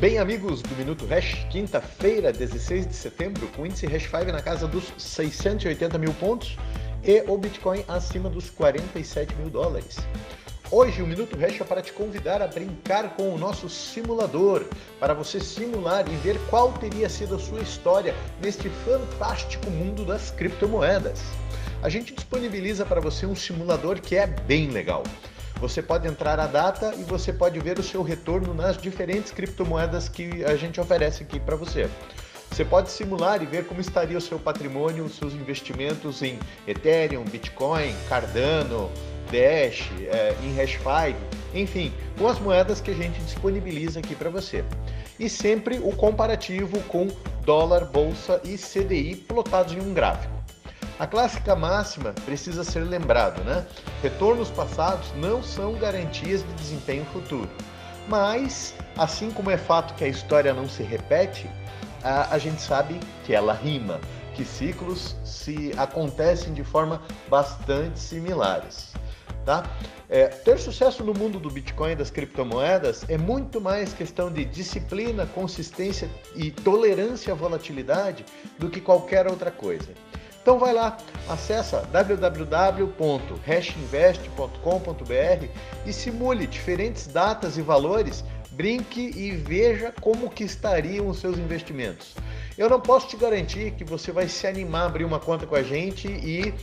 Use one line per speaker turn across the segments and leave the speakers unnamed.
Bem, amigos do Minuto Hash, quinta-feira, 16 de setembro, com o índice Hash 5 na casa dos 680 mil pontos e o Bitcoin acima dos 47 mil dólares. Hoje o Minuto Hash é para te convidar a brincar com o nosso simulador, para você simular e ver qual teria sido a sua história neste fantástico mundo das criptomoedas. A gente disponibiliza para você um simulador que é bem legal. Você pode entrar a data e você pode ver o seu retorno nas diferentes criptomoedas que a gente oferece aqui para você. Você pode simular e ver como estaria o seu patrimônio, os seus investimentos em Ethereum, Bitcoin, Cardano, Dash, é, em Hash5, enfim, com as moedas que a gente disponibiliza aqui para você. E sempre o comparativo com dólar, bolsa e CDI plotados em um gráfico. A clássica máxima precisa ser lembrado, né? Retornos passados não são garantias de desempenho futuro. Mas, assim como é fato que a história não se repete, a, a gente sabe que ela rima, que ciclos se acontecem de forma bastante similares. Tá? É, ter sucesso no mundo do Bitcoin e das criptomoedas é muito mais questão de disciplina, consistência e tolerância à volatilidade do que qualquer outra coisa. Então vai lá, acessa www.hashinvest.com.br e simule diferentes datas e valores, brinque e veja como que estariam os seus investimentos. Eu não posso te garantir que você vai se animar a abrir uma conta com a gente e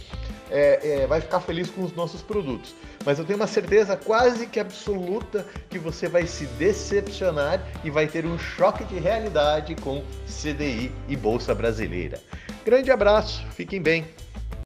é, é, vai ficar feliz com os nossos produtos. Mas eu tenho uma certeza quase que absoluta que você vai se decepcionar e vai ter um choque de realidade com CDI e Bolsa Brasileira. Grande abraço, fiquem bem.